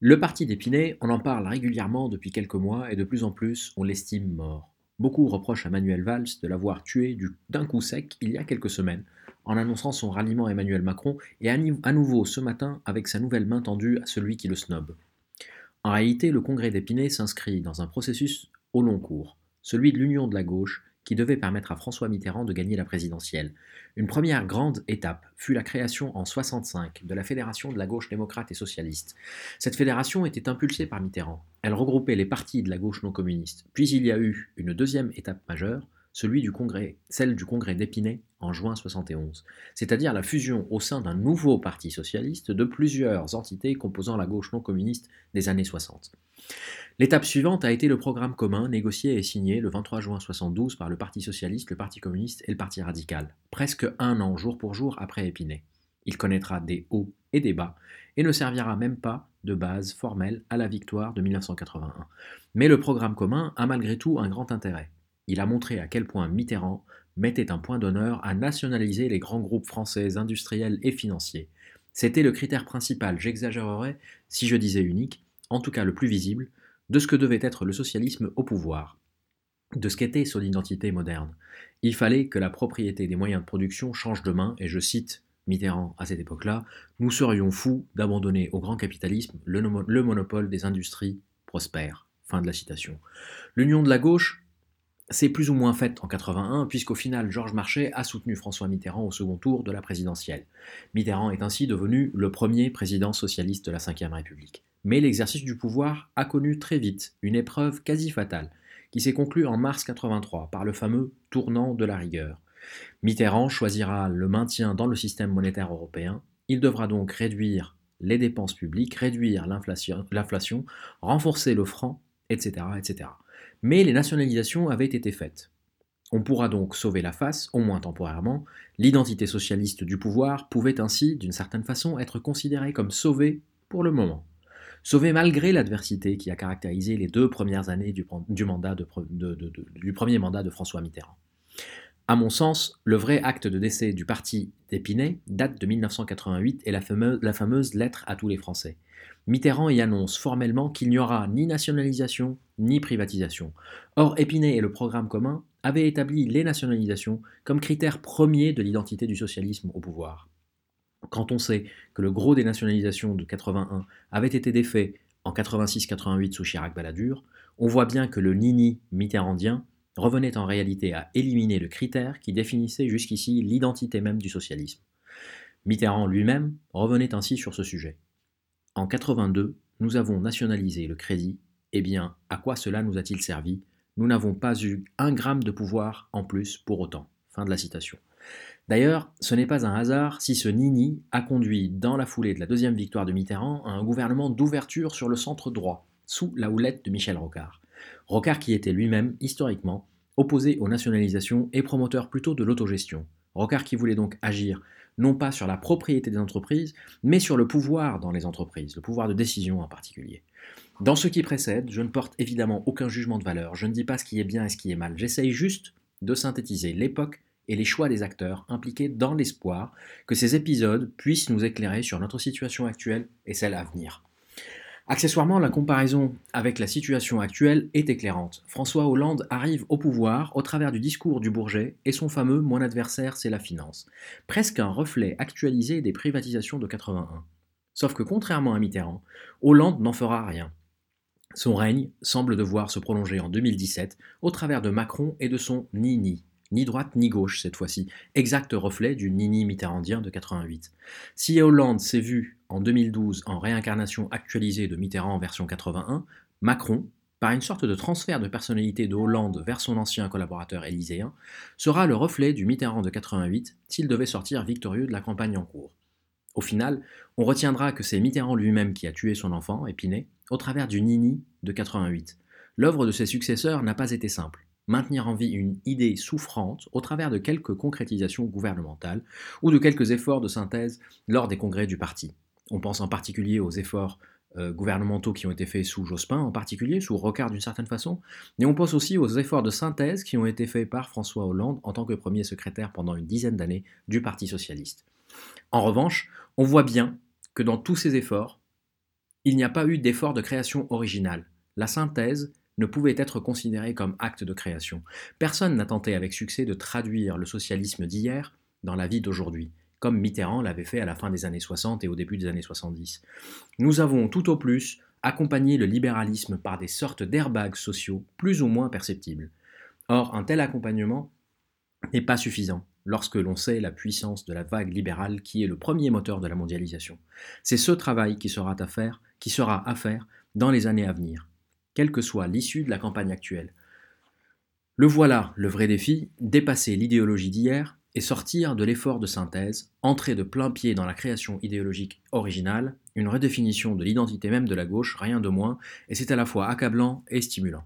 Le parti d'Épinay, on en parle régulièrement depuis quelques mois et de plus en plus on l'estime mort. Beaucoup reprochent à Manuel Valls de l'avoir tué d'un coup sec il y a quelques semaines, en annonçant son ralliement à Emmanuel Macron et à nouveau ce matin avec sa nouvelle main tendue à celui qui le snob. En réalité, le congrès d'Épinay s'inscrit dans un processus au long cours, celui de l'union de la gauche qui devait permettre à François Mitterrand de gagner la présidentielle. Une première grande étape fut la création en 65 de la Fédération de la gauche démocrate et socialiste. Cette fédération était impulsée par Mitterrand. Elle regroupait les partis de la gauche non communiste. Puis il y a eu une deuxième étape majeure, celle du congrès d'Épinay en juin 71, c'est-à-dire la fusion au sein d'un nouveau parti socialiste de plusieurs entités composant la gauche non communiste des années 60. L'étape suivante a été le programme commun négocié et signé le 23 juin 72 par le Parti socialiste, le Parti communiste et le Parti radical, presque un an jour pour jour après Épinay. Il connaîtra des hauts et des bas et ne servira même pas de base formelle à la victoire de 1981. Mais le programme commun a malgré tout un grand intérêt il a montré à quel point Mitterrand mettait un point d'honneur à nationaliser les grands groupes français industriels et financiers. C'était le critère principal, j'exagérerais si je disais unique, en tout cas le plus visible, de ce que devait être le socialisme au pouvoir, de ce qu'était son identité moderne. Il fallait que la propriété des moyens de production change de main, et je cite Mitterrand à cette époque-là, nous serions fous d'abandonner au grand capitalisme le, le monopole des industries prospères. Fin de la citation. L'union de la gauche c'est plus ou moins fait en 81, puisqu'au final, Georges Marchais a soutenu François Mitterrand au second tour de la présidentielle. Mitterrand est ainsi devenu le premier président socialiste de la Ve République. Mais l'exercice du pouvoir a connu très vite une épreuve quasi fatale, qui s'est conclue en mars 83 par le fameux tournant de la rigueur. Mitterrand choisira le maintien dans le système monétaire européen. Il devra donc réduire les dépenses publiques, réduire l'inflation, renforcer le franc, etc., etc mais les nationalisations avaient été faites. On pourra donc sauver la face, au moins temporairement, l'identité socialiste du pouvoir pouvait ainsi, d'une certaine façon, être considérée comme sauvée pour le moment. Sauvée malgré l'adversité qui a caractérisé les deux premières années du, mandat du premier mandat de François Mitterrand. À mon sens, le vrai acte de décès du parti d'Épinay date de 1988 et la fameuse, lettre à tous les Français. Mitterrand y annonce formellement qu'il n'y aura ni nationalisation ni privatisation. Or, Épinay et le programme commun avaient établi les nationalisations comme critère premier de l'identité du socialisme au pouvoir. Quand on sait que le gros des nationalisations de 81 avait été défait en 86-88 sous Chirac-Balladur, on voit bien que le nini mitterrandien revenait en réalité à éliminer le critère qui définissait jusqu'ici l'identité même du socialisme. Mitterrand lui-même revenait ainsi sur ce sujet. En 82, nous avons nationalisé le crédit. Eh bien, à quoi cela nous a-t-il servi? Nous n'avons pas eu un gramme de pouvoir en plus pour autant. D'ailleurs, ce n'est pas un hasard si ce Nini a conduit, dans la foulée de la deuxième victoire de Mitterrand, à un gouvernement d'ouverture sur le centre droit, sous la houlette de Michel Rocard. Rocard qui était lui-même, historiquement, opposé aux nationalisations et promoteur plutôt de l'autogestion. Rocard qui voulait donc agir non pas sur la propriété des entreprises, mais sur le pouvoir dans les entreprises, le pouvoir de décision en particulier. Dans ce qui précède, je ne porte évidemment aucun jugement de valeur, je ne dis pas ce qui est bien et ce qui est mal, j'essaye juste de synthétiser l'époque et les choix des acteurs impliqués dans l'espoir que ces épisodes puissent nous éclairer sur notre situation actuelle et celle à venir. Accessoirement, la comparaison avec la situation actuelle est éclairante. François Hollande arrive au pouvoir au travers du discours du Bourget et son fameux Mon adversaire, c'est la finance. Presque un reflet actualisé des privatisations de 81. Sauf que contrairement à Mitterrand, Hollande n'en fera rien. Son règne semble devoir se prolonger en 2017 au travers de Macron et de son Nini, ni droite ni gauche cette fois-ci, exact reflet du Nini mitterrandien de 88. Si Hollande s'est vu en 2012 en réincarnation actualisée de Mitterrand en version 81, Macron, par une sorte de transfert de personnalité de Hollande vers son ancien collaborateur élyséen, sera le reflet du Mitterrand de 88 s'il devait sortir victorieux de la campagne en cours. Au final, on retiendra que c'est Mitterrand lui-même qui a tué son enfant, Épinay, au travers du Nini de 88. L'œuvre de ses successeurs n'a pas été simple maintenir en vie une idée souffrante au travers de quelques concrétisations gouvernementales ou de quelques efforts de synthèse lors des congrès du parti. On pense en particulier aux efforts euh, gouvernementaux qui ont été faits sous Jospin, en particulier, sous Rocard d'une certaine façon, et on pense aussi aux efforts de synthèse qui ont été faits par François Hollande en tant que premier secrétaire pendant une dizaine d'années du Parti socialiste. En revanche, on voit bien que dans tous ces efforts, Il n'y a pas eu d'effort de création originale. La synthèse ne pouvait être considérée comme acte de création. Personne n'a tenté avec succès de traduire le socialisme d'hier dans la vie d'aujourd'hui, comme Mitterrand l'avait fait à la fin des années 60 et au début des années 70. Nous avons tout au plus accompagné le libéralisme par des sortes d'airbags sociaux plus ou moins perceptibles. Or, un tel accompagnement n'est pas suffisant lorsque l'on sait la puissance de la vague libérale qui est le premier moteur de la mondialisation. C'est ce travail qui sera à faire, qui sera à faire dans les années à venir, quelle que soit l'issue de la campagne actuelle. Le voilà, le vrai défi, dépasser l'idéologie d'hier et sortir de l'effort de synthèse, entrer de plein pied dans la création idéologique originale, une redéfinition de l'identité même de la gauche, rien de moins, et c'est à la fois accablant et stimulant.